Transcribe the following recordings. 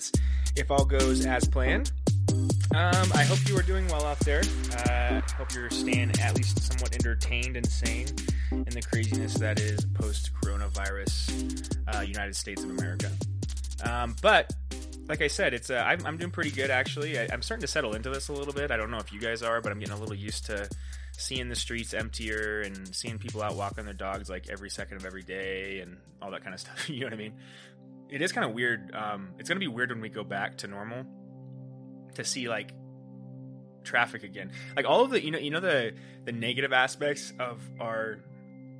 minutes, if all goes as planned. Um, I hope you are doing well out there. Uh, hope you're staying at least somewhat entertained and sane in the craziness that is post coronavirus uh, United States of America. Um, but like I said, it's uh, I'm, I'm, doing pretty good actually. I, am starting to settle into this a little bit. I don't know if you guys are, but I'm getting a little used to seeing the streets emptier and seeing people out walking their dogs like every second of every day and all that kind of stuff. you know what I mean? It is kind of weird. Um, it's gonna be weird when we go back to normal to see like traffic again. Like all of the you know you know the the negative aspects of our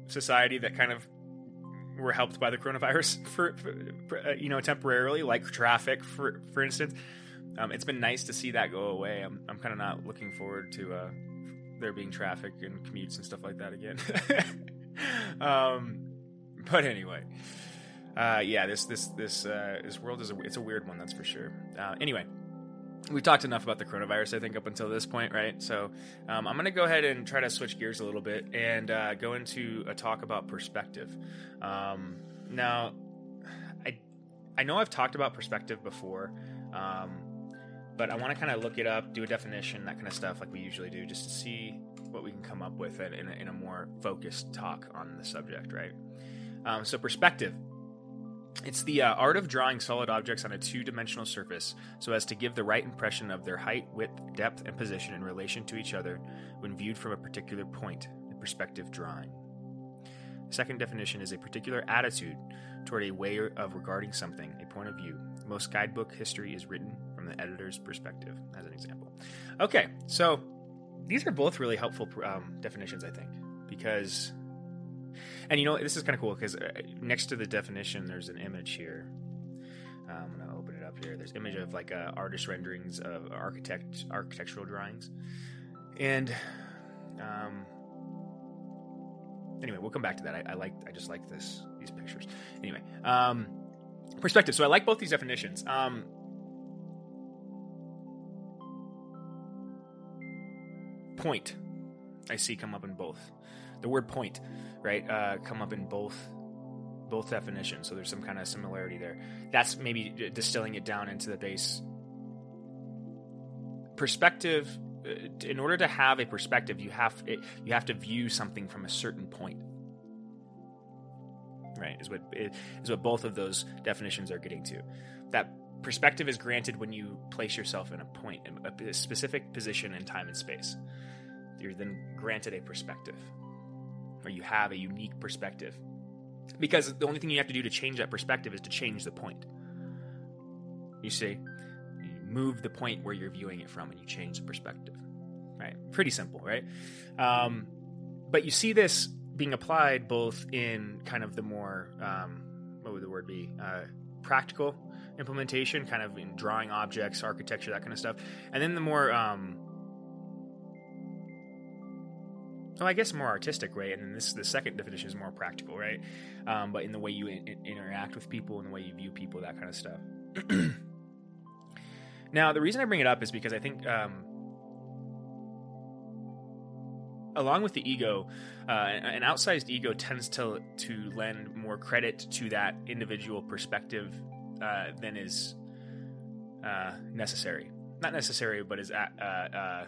society that kind of were helped by the coronavirus for, for, uh, you know temporarily, like traffic, for for instance. Um, it's been nice to see that go away. I'm I'm kind of not looking forward to uh, there being traffic and commutes and stuff like that again. um, but anyway, uh, yeah, this this this uh, this world is a it's a weird one, that's for sure. Uh, anyway we've talked enough about the coronavirus, I think, up until this point, right? So um, I'm going to go ahead and try to switch gears a little bit and uh, go into a talk about perspective. Um, now, I I know I've talked about perspective before, um, but I want to kind of look it up, do a definition, that kind of stuff, like we usually do, just to see what we can come up with in, in, a, in a more focused talk on the subject, right? Um, so perspective it's the uh, art of drawing solid objects on a two dimensional surface so as to give the right impression of their height, width, depth, and position in relation to each other when viewed from a particular point, a perspective drawing. The second definition is a particular attitude toward a way of regarding something, a point of view. Most guidebook history is written from the editor's perspective, as an example. Okay, so these are both really helpful um, definitions, I think, because and you know, this is kind of cool because uh, next to the definition, there's an image here. Uh, I'm gonna open it up here. There's image of like uh, artist renderings of architect architectural drawings, and um, anyway, we'll come back to that. I, I like I just like this these pictures. Anyway, um, perspective. So I like both these definitions. Um, point I see come up in both. The word point right, uh, come up in both both definitions. So there's some kind of similarity there. That's maybe distilling it down into the base perspective. Uh, in order to have a perspective, you have you have to view something from a certain point. Right is what is what both of those definitions are getting to. That perspective is granted when you place yourself in a point, a specific position in time and space. You're then granted a perspective or you have a unique perspective. Because the only thing you have to do to change that perspective is to change the point. You see, you move the point where you're viewing it from and you change the perspective. Right? Pretty simple, right? Um, but you see this being applied both in kind of the more, um, what would the word be? Uh, practical implementation, kind of in drawing objects, architecture, that kind of stuff. And then the more um, well, I guess more artistic, right? And then this the second definition is more practical, right? Um, but in the way you in, interact with people and the way you view people, that kind of stuff. now, the reason I bring it up is because I think, um, along with the ego, uh, an outsized ego tends to to lend more credit to that individual perspective uh, than is uh, necessary. Not necessary, but is uh, uh,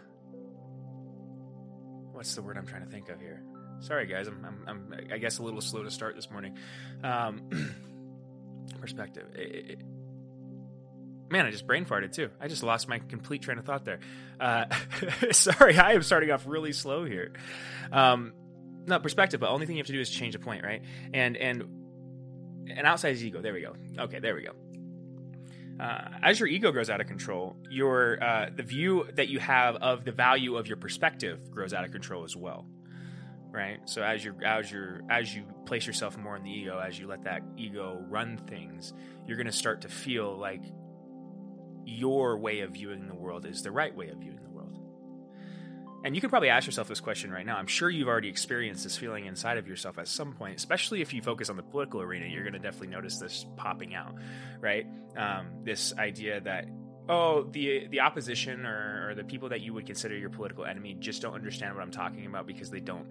what's the word I'm trying to think of here? Sorry, guys, I'm, I'm, I'm I guess a little slow to start this morning. Um, perspective. It, it, man, I just brain farted too. I just lost my complete train of thought there. Uh, sorry, I am starting off really slow here. Um, no perspective, but only thing you have to do is change the point, right? And and an outside ego. There we go. Okay, there we go uh, as your ego grows out of control, your uh, the view that you have of the value of your perspective grows out of control as well, right? So as you as you as you place yourself more in the ego, as you let that ego run things, you're going to start to feel like your way of viewing the world is the right way of viewing the and you can probably ask yourself this question right now. I'm sure you've already experienced this feeling inside of yourself at some point, especially if you focus on the political arena. You're going to definitely notice this popping out, right? Um, this idea that oh, the the opposition or, or the people that you would consider your political enemy just don't understand what I'm talking about because they don't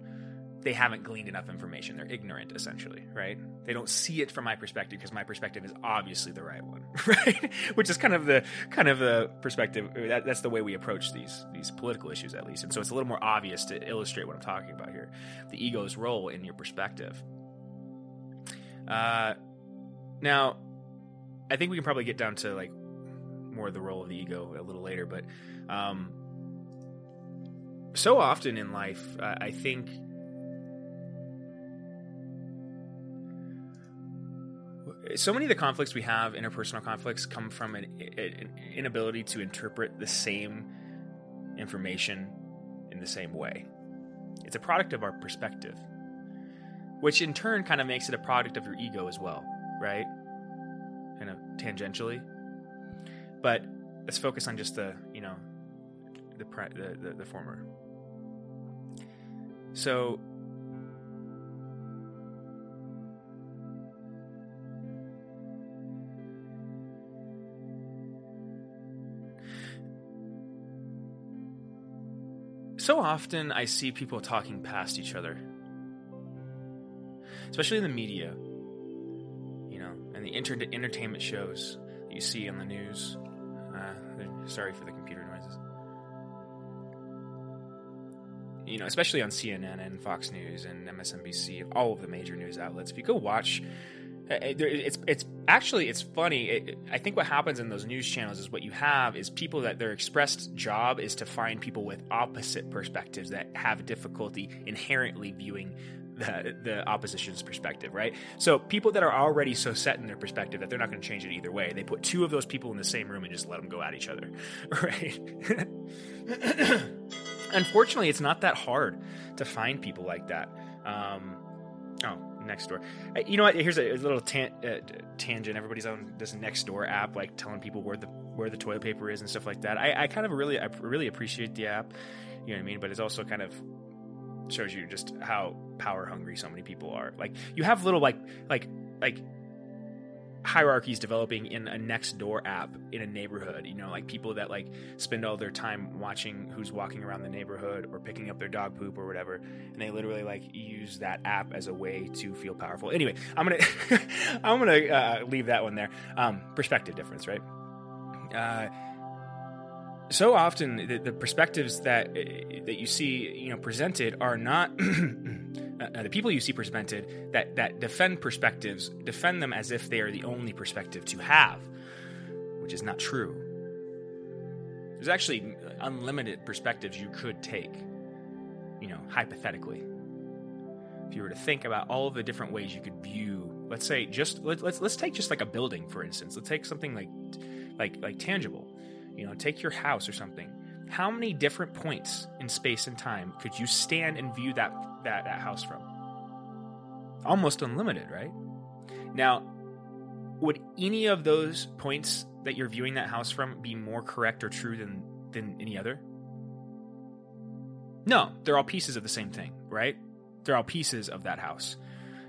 they haven't gleaned enough information. They're ignorant, essentially, right? They don't see it from my perspective because my perspective is obviously the right one, right? Which is kind of the kind of the perspective. That, that's the way we approach these these political issues, at least. And so it's a little more obvious to illustrate what I'm talking about here: the ego's role in your perspective. Uh, now, I think we can probably get down to like more the role of the ego a little later, but um, so often in life, uh, I think so many of the conflicts we have, interpersonal conflicts, come from an, an, inability to interpret the same information in the same way. It's a product of our perspective, which in turn kind of makes it a product of your ego as well, right? Kind of tangentially. But let's focus on just the, you know, the, the, the, the former. So so often I see people talking past each other, especially in the media, you know, and the inter- entertainment shows that you see on the news. Uh, sorry for the computer noises. You know, especially on CNN and Fox News and MSNBC, all of the major news outlets. If you go watch it's it's actually it's funny. It, I think what happens in those news channels is what you have is people that their expressed job is to find people with opposite perspectives that have difficulty inherently viewing the, the opposition's perspective, right? So people that are already so set in their perspective that they're not going to change it either way, they put two of those people in the same room and just let them go at each other, right? Unfortunately, it's not that hard to find people like that. Um, oh, Nextdoor. door. you know what? Here's a, a little tan- uh, tangent. Everybody's on this Nextdoor app, like telling people where the where the toilet paper is and stuff like that. I, I kind of really I really appreciate the app. You know what I mean? But it's also kind of shows you just how power hungry so many people are. Like you have little like like like hierarchies developing in a Nextdoor app in a neighborhood you know like people that like spend all their time watching who's walking around the neighborhood or picking up their dog poop or whatever and they literally like use that app as a way to feel powerful. Anyway i'm gonna i'm gonna uh, leave that one there. Um, perspective difference right? Uh, so often the, the, perspectives that that you see you know presented are not uh, the people you see presented that that defend perspectives defend them as if they are the only perspective to have which is not true. There's actually unlimited perspectives you could take you know hypothetically. If you were to think about all of the different ways you could view let's say just let, let's let's take just like a building for instance. Let's take something like like like tangible. You know, take your house or something. How many different points in space and time could you stand and view that that, that house from? Almost unlimited, right? Now, would any of those points that you're viewing that house from be more correct or true than than any other? No, they're all pieces of the same thing, right? They're all pieces of that house.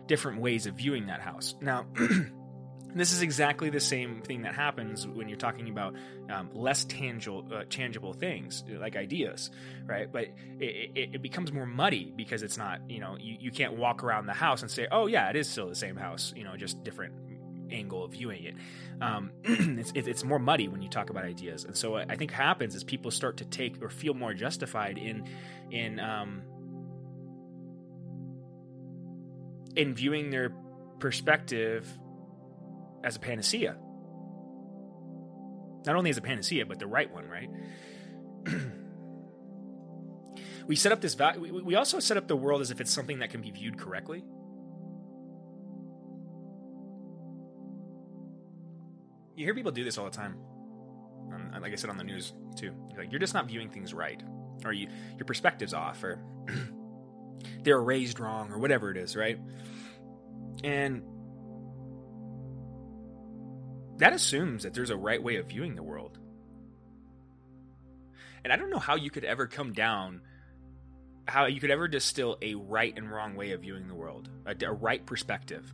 Different ways of viewing that house. Now, this is exactly the same thing that happens when you're talking about um, less tangible, uh, tangible things like ideas, right? But it, it, it, becomes more muddy because it's not, you know, you, you can't walk around the house and say, oh, yeah, it is still the same house, you know, just different angle of viewing it. Um, it's, it's more muddy when you talk about ideas. And so I think happens is people start to take or feel more justified in, in, um, in viewing their perspective as a panacea. Not only as a panacea, but the right one, right? we set up this value. We also set up the world as if it's something that can be viewed correctly. You hear people do this all the time. Um, like I said on the news too. Like, you're just not viewing things right, or you, your perspective's off, or they're raised wrong, or whatever it is, right? And that assumes that there's a right way of viewing the world. And I don't know how you could ever come down, how you could ever distill a right and wrong way of viewing the world, a, a right perspective.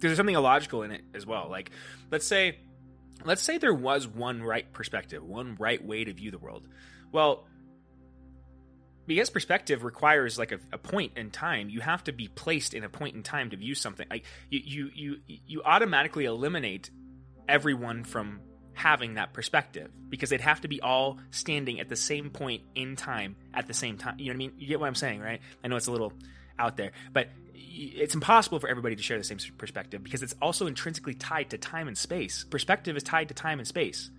There's something illogical in it as well. Like, let's say let's say there was one right perspective, one right way to view the world. Well, because perspective requires like a, a, point in time, you have to be placed in a point in time to view something. Like you, you, you, you automatically eliminate everyone from having that perspective because they'd have to be all standing at the same point in time at the same time. You know what I mean? You get what I'm saying, right? I know it's a little out there, but it's impossible for everybody to share the same perspective because it's also intrinsically tied to time and space. Perspective is tied to time and space.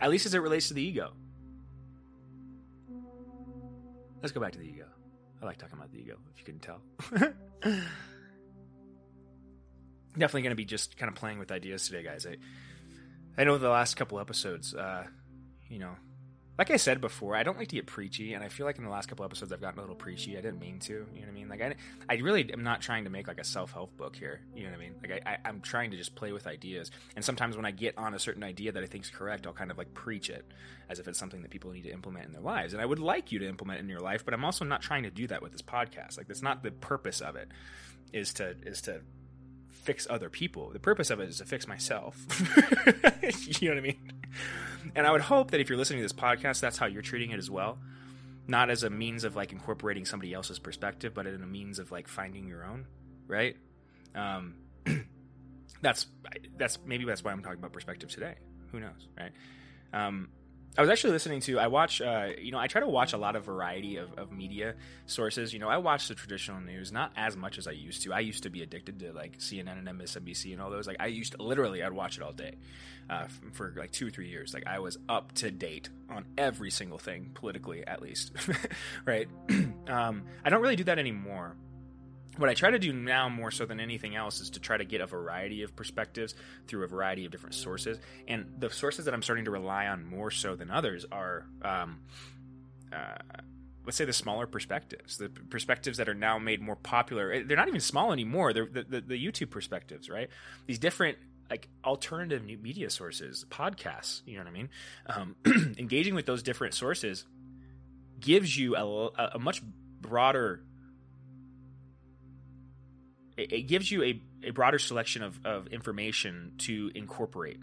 At least as it relates to the ego. Let's go back to the ego. I like talking about the ego, if you couldn't tell. Definitely going to be just kind of playing with ideas today, guys. I, I know the last couple episodes, uh, you know, like I said before, I don't like to get preachy, and I feel like in the last couple episodes I've gotten a little preachy. I didn't mean to, you know what I mean? Like I, I really am not trying to make like a self help book here, you know what I mean? Like I, I, am trying to just play with ideas, and sometimes when I get on a certain idea that I think is correct, I'll kind of like preach it as if it's something that people need to implement in their lives, and I would like you to implement in your life, but I'm also not trying to do that with this podcast. Like that's not the purpose of it. Is to is to fix other people. The purpose of it is to fix myself. you know what I mean? And I would hope that if you're listening to this podcast, that's how you're treating it as well. Not as a means of like incorporating somebody else's perspective, but in a means of like finding your own, right? Um, that's that's maybe that's why I'm talking about perspective today. Who knows, right? Um, I was actually listening to. I watch. Uh, you know, I try to watch a lot of variety of, of media sources. You know, I watch the traditional news not as much as I used to. I used to be addicted to like CNN and MSNBC and all those. Like I used to literally, I'd watch it all day uh, for like two or three years. Like I was up to date on every single thing politically, at least. right. um, I don't really do that anymore what I try to do now more so than anything else is to try to get a variety of perspectives through a variety of different sources. And the sources that I'm starting to rely on more so than others are, um, uh, let's say, the smaller perspectives, the perspectives that are now made more popular. Eh, they're not even small anymore. They're the, the, the YouTube perspectives, right? These different like alternative media sources, podcasts. You know what I mean? Um, engaging with those different sources gives you a, a much broader it, gives you a, a broader selection of, of information to incorporate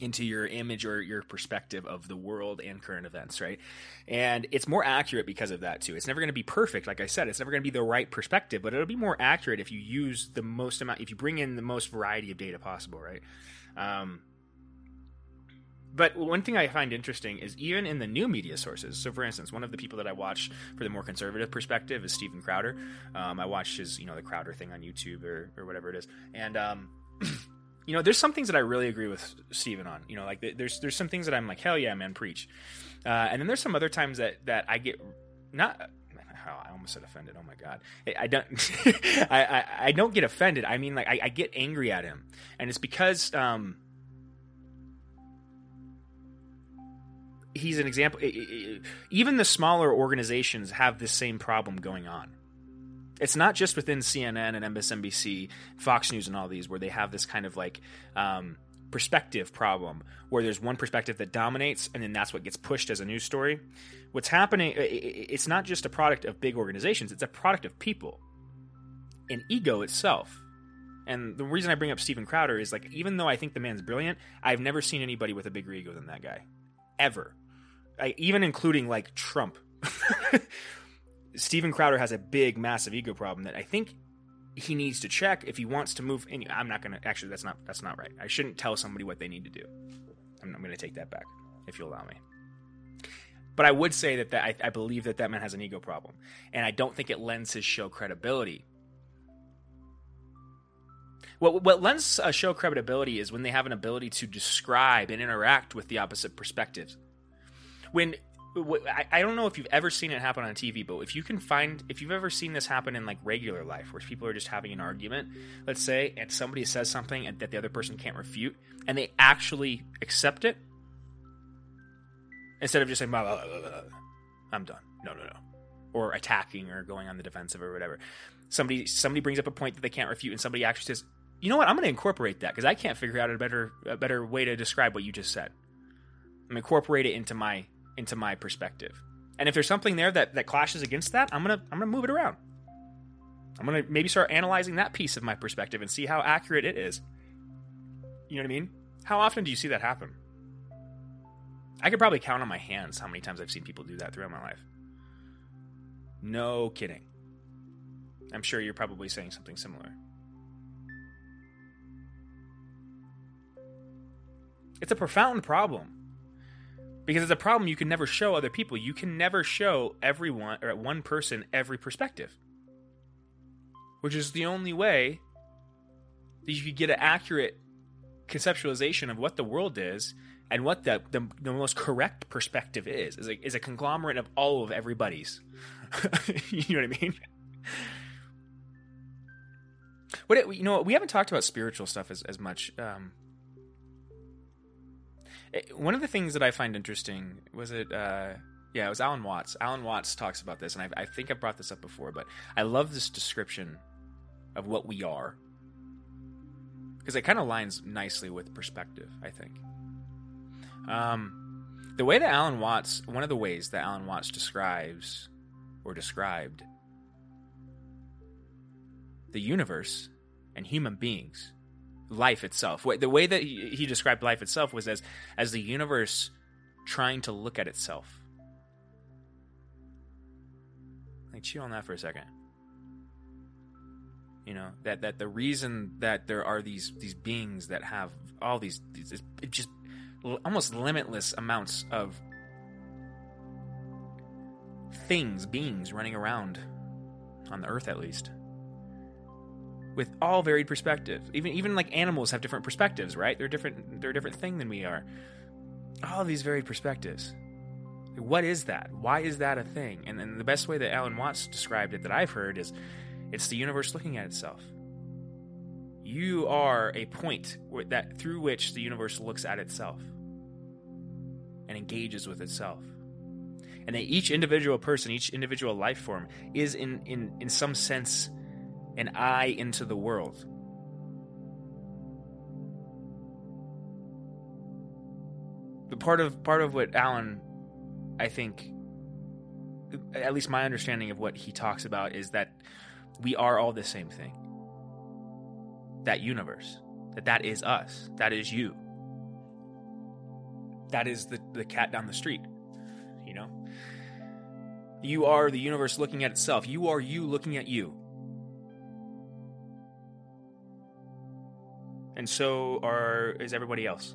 into your image or your perspective of the world and current events, right? And it's more accurate because of that too. It's never going to be perfect, like I said. It's never going to be the right perspective, but it'll be more accurate if you use the most amount, if you bring in the most variety of data possible, right? Um, but one thing I find interesting is even in the new media sources. So, for instance, one of the people that I watch for the more conservative perspective is Steven Crowder. Um, I watch his, you know, the Crowder thing on YouTube or, or whatever it is, and um, you know, there's some things that I really agree with Steven on. You know, like there's there's some things that I'm like, hell yeah, man, preach. Uh, and then there's some other times that that I get not oh, I almost said offended. Oh my god, I don't. I, I, I don't get offended. I mean, like I, I, get angry at him, and it's because um, he's an example. Even the smaller organizations have this same problem going on. It's not just within CNN and MSNBC, Fox News, and all these where they have this kind of like um, perspective problem where there's one perspective that dominates and then that's what gets pushed as a news story. What's happening, it's not just a product of big organizations, it's a product of people and ego itself. And the reason I bring up Steven Crowder is like, even though I think the man's brilliant, I've never seen anybody with a bigger ego than that guy. Ever. I, even including like Trump. Steven Crowder has a big, massive ego problem that I think he needs to check if he wants to move. Any, I'm not gonna actually. That's not that's not right. I shouldn't tell somebody what they need to do. I'm, I'm gonna take that back if you allow me. But I would say that, that I, I believe that that man has an ego problem, and I don't think it lends his show credibility. What, what lends a show credibility is when they have an ability to describe and interact with the opposite perspectives when I, don't know if you've ever seen it happen on TV, but if you can find, if you've ever seen this happen in like regular life, where people are just having an argument, let's say, and somebody says something that the other person can't refute, and they actually accept it, instead of just saying, blah, blah, blah, "I'm done," no, no, no, or attacking or going on the defensive or whatever. Somebody somebody brings up a point that they can't refute, and somebody actually says, "You know what? I'm going to incorporate that because I can't figure out a better a better way to describe what you just said." I'm incorporate it into my into my perspective. And if there's something there that, that clashes against that, I'm gonna I'm gonna move it around. I'm gonna maybe start analyzing that piece of my perspective and see how accurate it is. You know what I mean? How often do you see that happen? I could probably count on my hands how many times I've seen people do that throughout my life. No kidding. I'm sure you're probably saying something similar. It's a profound problem. Because it's a problem you can never show other people. You can never show everyone or one person every perspective. Which is the only way that you could get an accurate conceptualization of what the world is and what the, the, the most correct perspective is is a, is a conglomerate of all of everybody's you know what i mean what it, you know we haven't talked about spiritual stuff as, as much um, it, one of the things that i find interesting was it uh, yeah it was alan watts. Alan watts talks about this and I, I think i've brought this up before but i love this description of what we are. Because it kind of lines nicely with perspective i think. Um, the way that Alan Watts, one of the ways that Alan Watts describes or described the universe and human beings, life itself, the way that he described life itself was as as the universe trying to look at itself. Like chew on that for a second. You know that that the reason that there are these these beings that have all these, these just almost limitless amounts of things, beings running around on the earth at least. With all varied perspectives. Even even like animals have different perspectives, right? They're different they're a different thing than we are. All of these varied perspectives. What is that? Why is that a thing? And then the best way that Alan Watts described it that I've heard is it's the universe looking at itself. You are a point that through which the universe looks at itself and engages with itself. And that each individual person, each individual life form is in, in, in some sense an eye into the world. But part of part of what Alan I think at least my understanding of what he talks about is that we are all the same thing. That universe. That that is us. That is you that is the, the cat down the street. You know? You are the universe looking at itself. You are you looking at you. And so are is everybody else.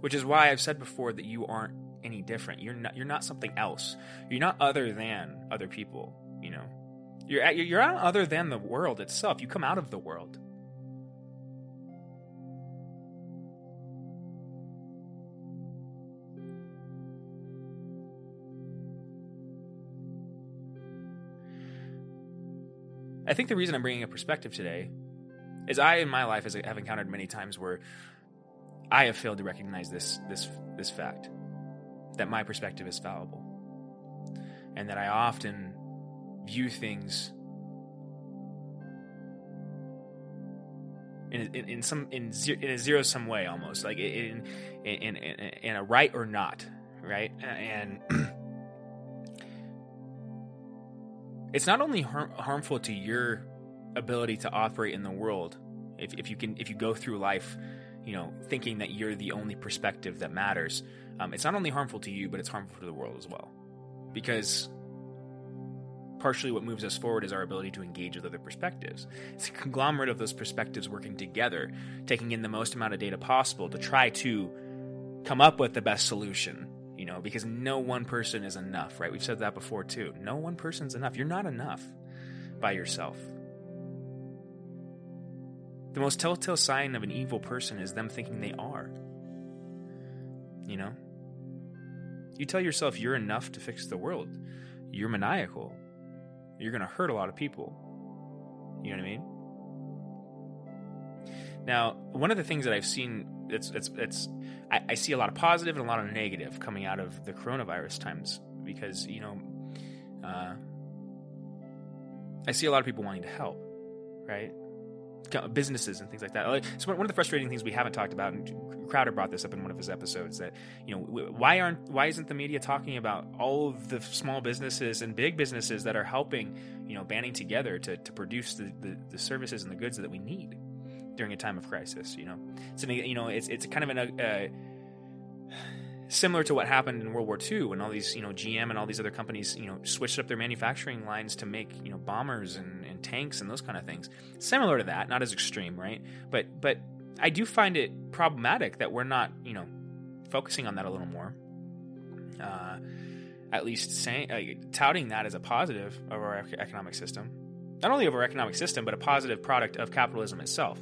Which is why I've said before that you aren't any different. You're not you're not something else. You're not other than other people, you know. You're you're not other than the world itself. You come out of the world. I think the reason I'm bringing a perspective today is I, in my life, have encountered many times where I have failed to recognize this this this fact that my perspective is fallible, and that I often view things in, in, in some in, in a zero sum way almost like in in, in in a right or not right? And it's not only har- harmful to your ability to operate in the world if, if you can if you go through life you know thinking that you're the only perspective that matters um, it's not only harmful to you but it's harmful to the world as well because partially what moves us forward is our ability to engage with other perspectives it's a conglomerate of those perspectives working together taking in the most amount of data possible to try to come up with the best solution you know, because no one person is enough, right? We've said that before too. No one person's enough. You're not enough by yourself. The most telltale sign of an evil person is them thinking they are. You know? You tell yourself you're enough to fix the world. You're maniacal. You're going to hurt a lot of people. You know what I mean? Now, one of the things that I've seen it's it's it's I, I, see a lot of positive and a lot of negative coming out of the coronavirus times because you know uh, I see a lot of people wanting to help, right? Businesses and things like that. So one of the frustrating things we haven't talked about, and Crowder brought this up in one of his episodes, that you know why aren't why isn't the media talking about all of the small businesses and big businesses that are helping, you know, banding together to, to produce the, the, the services and the goods that we need during a time of crisis. You know, so you know it's it's kind of an uh, similar to what happened in World War II when all these, you know, GM and all these other companies, you know, switched up their manufacturing lines to make, you know, bombers and, and tanks and those kind of things. Similar to that, not as extreme, right? But but I do find it problematic that we're not, you know, focusing on that a little more. Uh, at least saying, uh, touting that as a positive of our economic system, not only of our economic system, but a positive product of capitalism itself.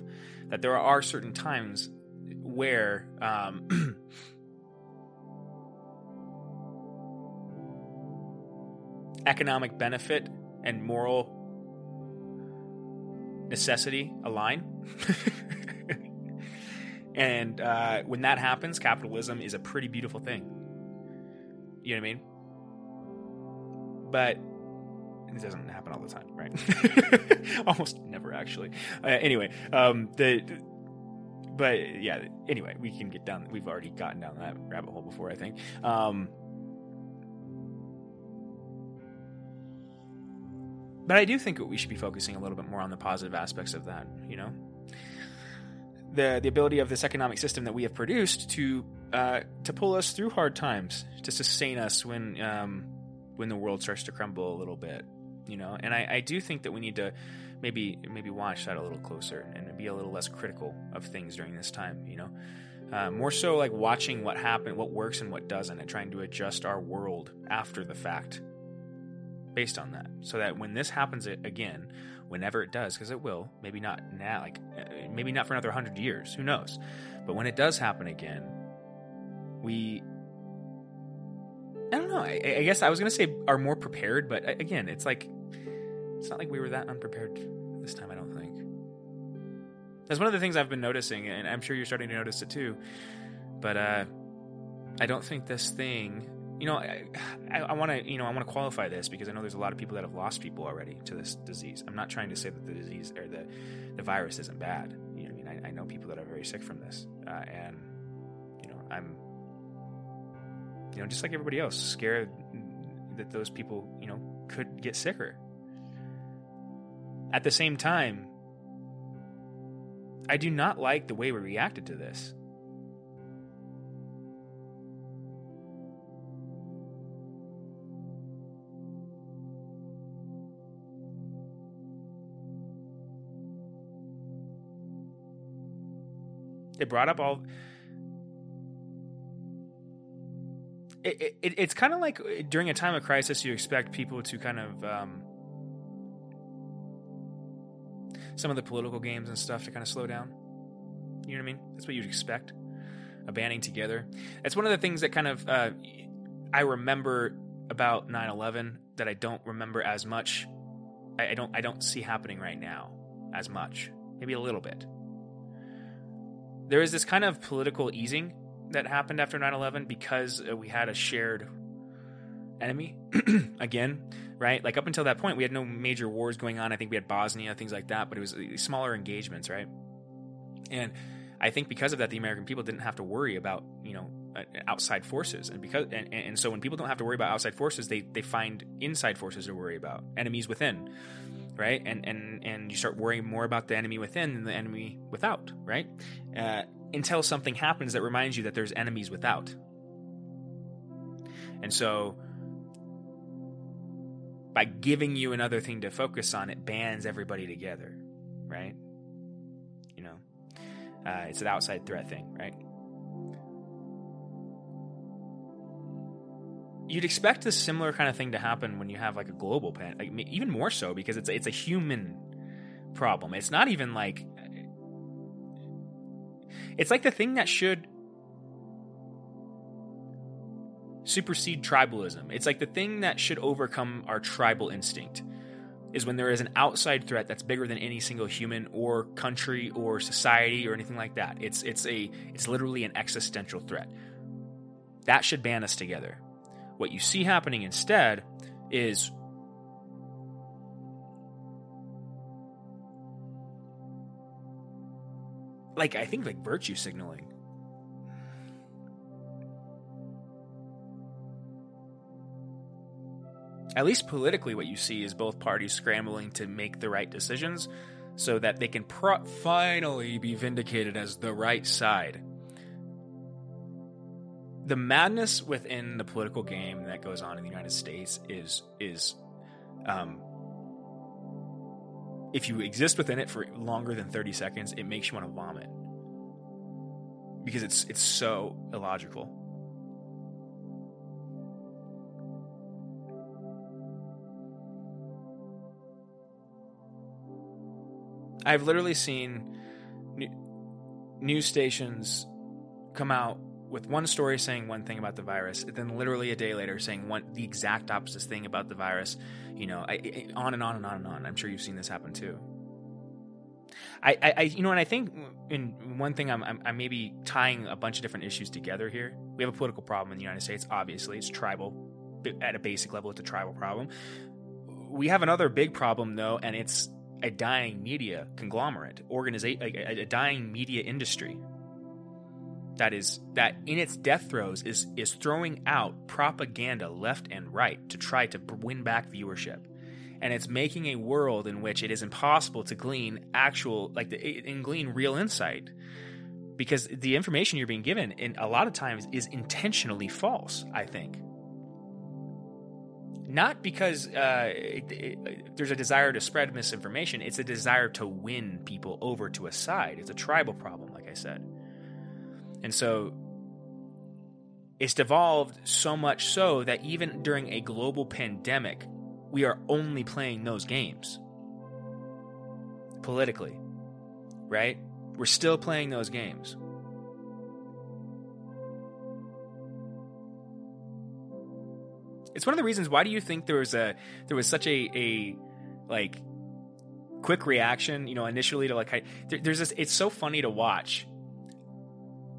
That there are certain times where um, economic benefit and moral necessity align. and uh, when that happens, capitalism is a pretty beautiful thing. You know what I mean? But it doesn't happen all the time, right? Almost never, actually. Uh, anyway, um, the but yeah. Anyway, we can get down. We've already gotten down that rabbit hole before, I think. Um, But I do think we should be focusing a little bit more on the positive aspects of that, you know? The, the ability of this economic system that we have produced to uh, to pull us through hard times, to sustain us when um, when the world starts to crumble a little bit, you know. And I, I do think that we need to maybe maybe watch that a little closer and be a little less critical of things during this time, you know. Uh, more so like watching what happened, what works and what doesn't, and trying to adjust our world after the fact based on that. So that when this happens again whenever it does because it will maybe not now like uh, maybe not for another 100 years who knows? But when it does happen again we i don't know i, I guess i was going to say are more prepared but again it's like it's not like we were that unprepared this time i don't think. That's one of the things i've been noticing and i'm sure you're starting to notice it too but uh i don't think this thing you know, I, I, I want to, you know, I want to qualify this because I know there's a lot of people that have lost people already to this disease. I'm not trying to say that the disease or the, the virus isn't bad. You know, I mean, I, I know people that are very sick from this, uh, and you know, I'm, you know, just like everybody else, scared that those people, you know, could get sicker. At the same time, I do not like the way we reacted to this. They brought up all. It, it, it's kind of like uh, during a time of crisis, you expect people to kind of um, some of the political games and stuff to kind of slow down. You know what I mean? That's what you'd expect. A banding together. That's one of the things that kind of uh, I remember about 9/11 that I don't remember as much. I, I don't I don't see happening right now as much. Maybe a little bit there was this kind of political easing that happened after 9-11 because uh, we had a shared enemy again right? Like up until that point we had no major wars going on. I think we had bosnia things like that but it was uh, smaller engagements right? And i think because of that the american people didn't have to worry about you know uh, outside forces. And because and, and so when people don't have to worry about outside forces they they find inside forces to worry about enemies within right? And and and you start worrying more about the enemy within than the enemy without, right? Uh, until something happens that reminds you that there's enemies without. And so, by giving you another thing to focus on, it bands everybody together, right? You know, uh, it's an outside threat thing, right? You'd expect a similar kind of thing to happen when you have like a global pan, like, even more so because it's it's a human problem. It's not even like it's like the thing that should supersede tribalism. It's like the thing that should overcome our tribal instinct is when there is an outside threat that's bigger than any single human or country or society or anything like that. It's it's a it's literally an existential threat. That should band us together. What you see happening instead is like I think like virtue signaling. At least politically, what you see is both parties scrambling to make the right decisions so that they can pro- finally be vindicated as the right side. The madness within the political game that goes on in the United States is is um, if you exist within it for longer than 30 seconds, it makes you want to vomit. Because it's it's so illogical. I've literally seen news stations come out with one story saying one thing about the virus, then literally a day later saying one the exact opposite thing about the virus. You know, I, I, on and on and on and on. I'm sure you've seen this happen too. I, I, you know, and I think in one thing I'm, I'm, I'm maybe tying a bunch of different issues together here. We have a political problem in the United States. Obviously, it's tribal. At a basic level, it's a tribal problem. We have another big problem though, and it's a dying media conglomerate, organization, a, a dying media industry that is that in its death throes is is throwing out propaganda left and right to try to win back viewership. And it's making a world in which it is impossible to glean actual like the, and glean real insight. Because the information you're being given in a lot of times is intentionally false i think. Not because uh, it, it, there's a desire to spread misinformation. It's a desire to win people over to a side. It's a tribal problem like i said and so it's devolved so much so that even during a global pandemic, we are only playing those games politically, right? We're still playing those games. It's one of the reasons why do you think there was a there was such a a like quick reaction, you know, initially to like there, there's this it's so funny to watch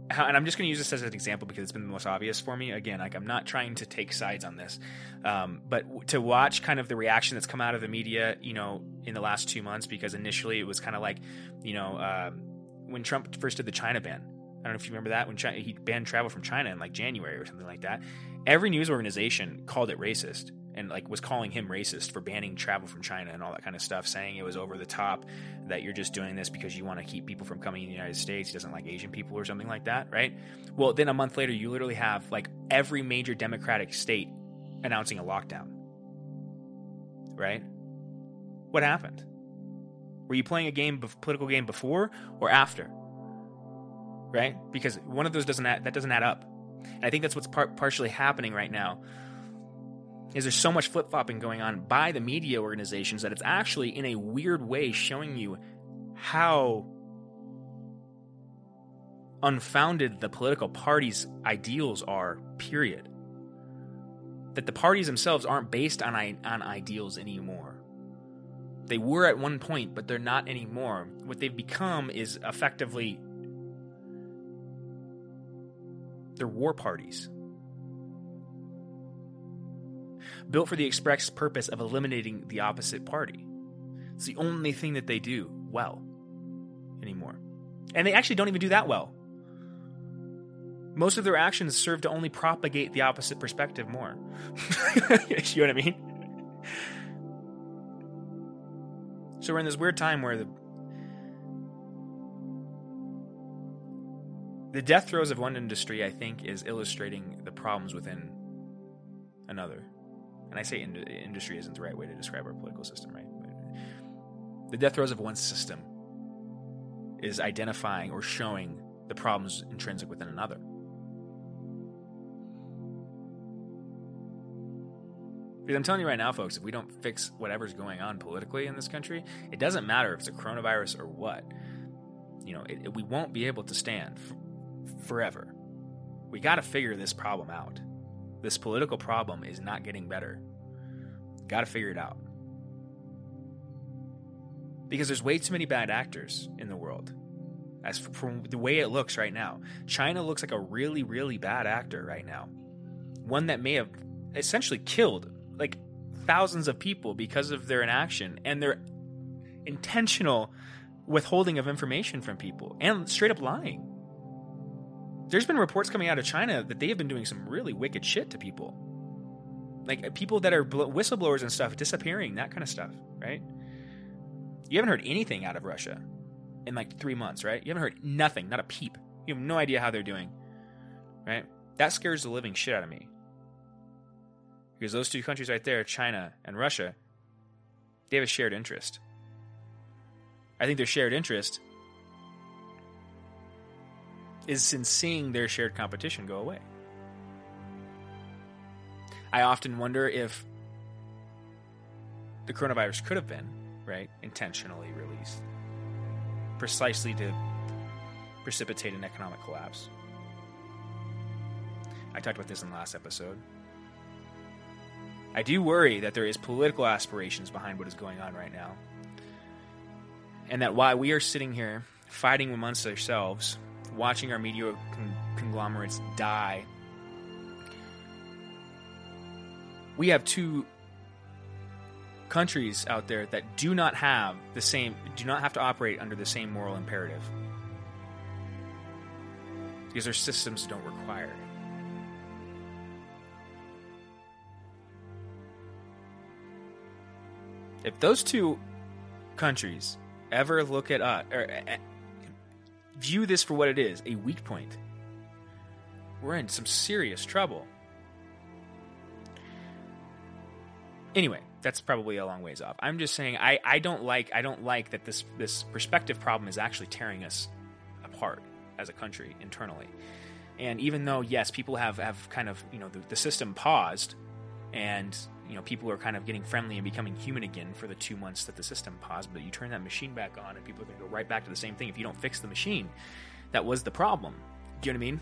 how, and I'm just going to use this as an example because it's been the most obvious for me. Again, like I'm not trying to take sides on this, um, but to watch kind of the reaction that's come out of the media, you know, in the last two months, because initially it was kind of like, you know, um, when Trump first did the China ban. I don't know if you remember that when China, he banned travel from China in like January or something like that. Every news organization called it racist and like was calling him racist for banning travel from China and all that kind of stuff, saying it was over the top, that you're just doing this because you want to keep people from coming in the United States. He doesn't like Asian people or something like that, right? Well, then a month later, you literally have like every major Democratic state announcing a lockdown, right? What happened? Were you playing a game, of political game before or after? Right? Because one of those doesn't add, that doesn't add up. And I think that's what's par- partially happening right now is there's so much flip flopping going on by the media organizations that it's actually in a weird way showing you how unfounded the political parties' ideals are, period. That the parties themselves aren't based on, on ideals anymore. They were at one point, but they're not anymore. What they've become is effectively they're war parties built for the express purpose of eliminating the opposite party. It's the only thing that they do well anymore. And they actually don't even do that well. Most of their actions serve to only propagate the opposite perspective more. you know what I mean? So we're in this weird time where the the death throes of one industry, I think, is illustrating the problems within another and I say in- industry isn't the right way to describe our political system, right? The death throes of one system is identifying or showing the problems intrinsic within another. Because I'm telling you right now, folks, if we don't fix whatever's going on politically in this country, it doesn't matter if it's a coronavirus or what. You know, it, it, we won't be able to stand forever. We got to figure this problem out. This political problem is not getting better. Got to figure it out. Because there's way too many bad actors in the world. As from the way it looks right now, China looks like a really, really bad actor right now. One that may have essentially killed like thousands of people because of their inaction and their intentional withholding of information from people and straight up lying. There's been reports coming out of China that they have been doing some really wicked shit to people. Like uh, people that are whistleblowers and stuff disappearing, that kind of stuff, right? You haven't heard anything out of Russia in like three months, right? You haven't heard nothing, not a peep. You have no idea how they're doing, right? That scares the living shit out of me. Because those two countries right there, China and Russia, they have a shared interest. I think their shared interest is in seeing their shared competition go away. I often wonder if the coronavirus could have been, right, intentionally released precisely to precipitate an economic collapse. I talked about this in the last episode. I do worry that there is political aspirations behind what is going on right now. And that while we are sitting here fighting amongst ourselves, watching our media con- conglomerates die, we have two countries out there that do not have the same do not have to operate under the same moral imperative. Because their systems don't require it. If those two countries ever look at us or uh, view this for what it is a weak point we're in some serious trouble anyway that's probably a long ways off. I'm just saying I, I don't like I don't like that this this perspective problem is actually tearing us apart as a country internally. And even though yes, people have have kind of you know the, the system paused, and you know people are kind of getting friendly and becoming human again for the two months that the system paused. But you turn that machine back on, and people are going to go right back to the same thing if you don't fix the machine. That was the problem. Do you know what I mean?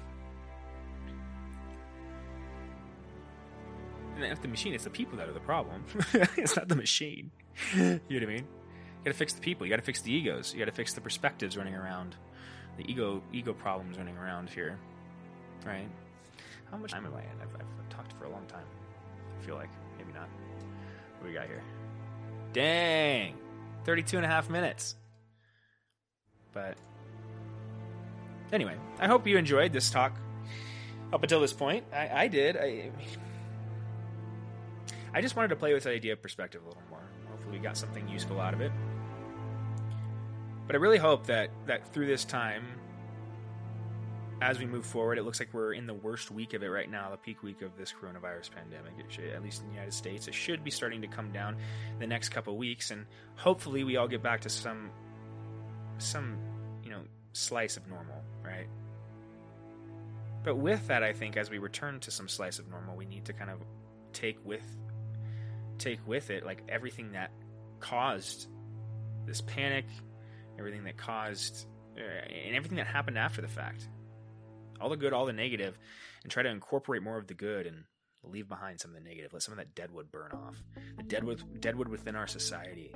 And if the machine, it's the people that are the problem. it's not the machine. you know what I mean? You gotta fix the people. You gotta fix the egos. You gotta fix the perspectives running around. The ego ego problems running around here. Right? How much time am I in? I've, I've talked for a long time. I feel like. Not. What we got here? Dang! 32 and a half minutes. But anyway, I hope you enjoyed this talk up until this point. I, I did. I, I just wanted to play with the idea of perspective a little more. Hopefully, we got something useful out of it. But I really hope that that through this time, as we move forward, it looks like we're in the worst week of it right now, the peak week of this coronavirus pandemic. Should, at least in the United States, it should be starting to come down the next couple weeks, and hopefully, we all get back to some some you know slice of normal, right? But with that, I think as we return to some slice of normal, we need to kind of take with take with it like everything that caused this panic, everything that caused, uh, and everything that happened after the fact. All the good, all the negative, and try to incorporate more of the good and leave behind some of the negative. Let some of that deadwood burn off. The deadwood, deadwood within our society.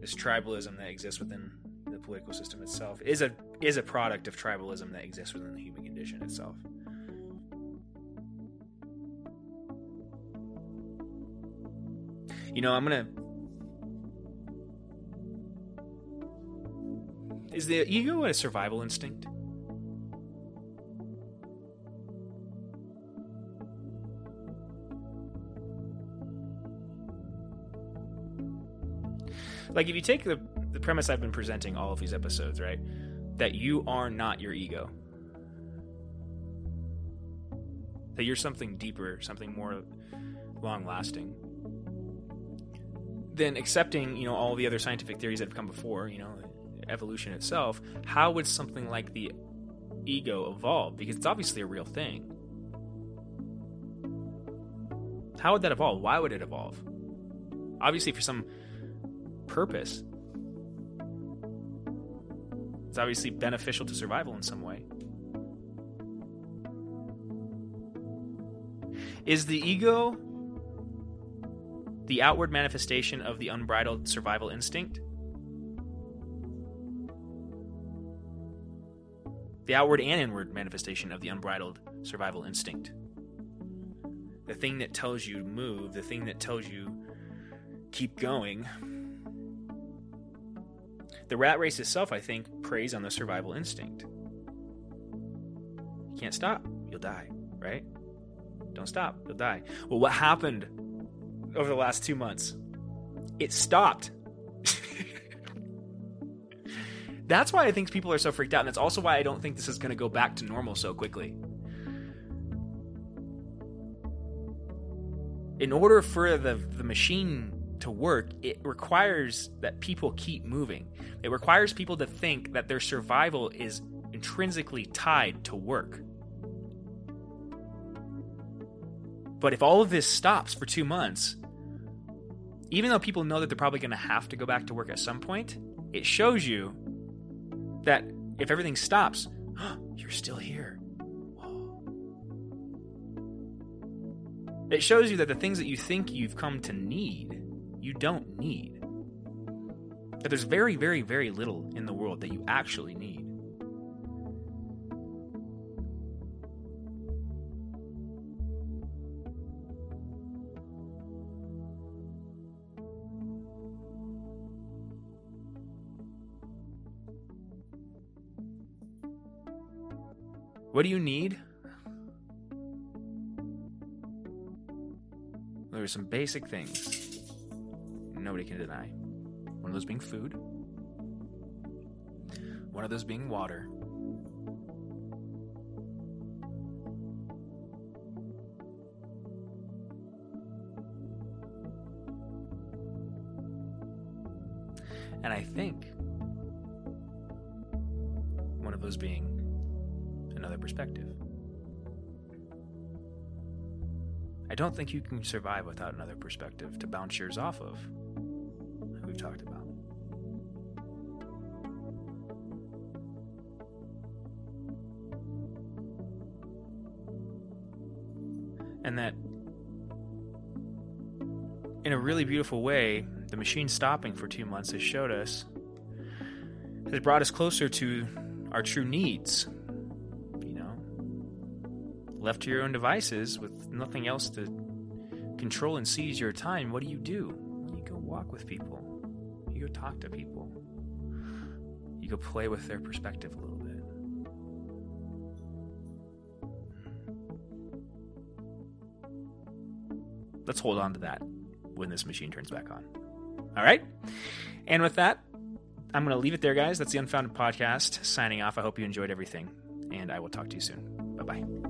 This tribalism that exists within the political system itself is a is a product of tribalism that exists within the human condition itself. You know, I'm gonna. Is the ego a survival instinct? Like, if you take the, the premise I've been presenting all of these episodes, right? That you are not your ego. That you're something deeper, something more long lasting then accepting you know all the other scientific theories that have come before you know evolution itself how would something like the ego evolve because it's obviously a real thing how would that evolve why would it evolve obviously for some purpose it's obviously beneficial to survival in some way is the ego the outward manifestation of the unbridled survival instinct? The outward and inward manifestation of the unbridled survival instinct. The thing that tells you move, the thing that tells you keep going, The rat race itself, I think, preys on the survival instinct. You can't stop, you'll die, right? Don't stop, you'll die. Well, what happened over the last two months? It stopped. That's why I think people are so freaked out, and that's also why I don't think this is going to go back to normal so quickly. In order for the, the machine to work, it requires that people keep moving. It requires people to think that their survival is intrinsically tied to work. But if all of this stops for two months, even though people know that they're probably going to have to go back to work at some point, it shows you that if everything stops, you're still here. Whoa. It shows you that the things that you think you've come to need, you don't need. That there's very, very, very little in the world that you actually need. What do you need? There are some basic things nobody can deny. One of those being food, one of those being water. And I think one of those being another perspective. I don't think you can survive without another perspective to bounce yours off of, talked about. And that, in a really beautiful way, the machine stopping for two months has showed us, has brought us closer to our true needs You know, left to your own devices with nothing else to control and seize your time, what do you do? You go walk with people. You go talk to people. You go play with their perspective a little bit. Let's hold on to that when this machine turns back on. All right? And with that, I'm going to leave it there, guys. That's the Unfounded Podcast signing off. I hope you enjoyed everything, and I will talk to you soon. Bye bye.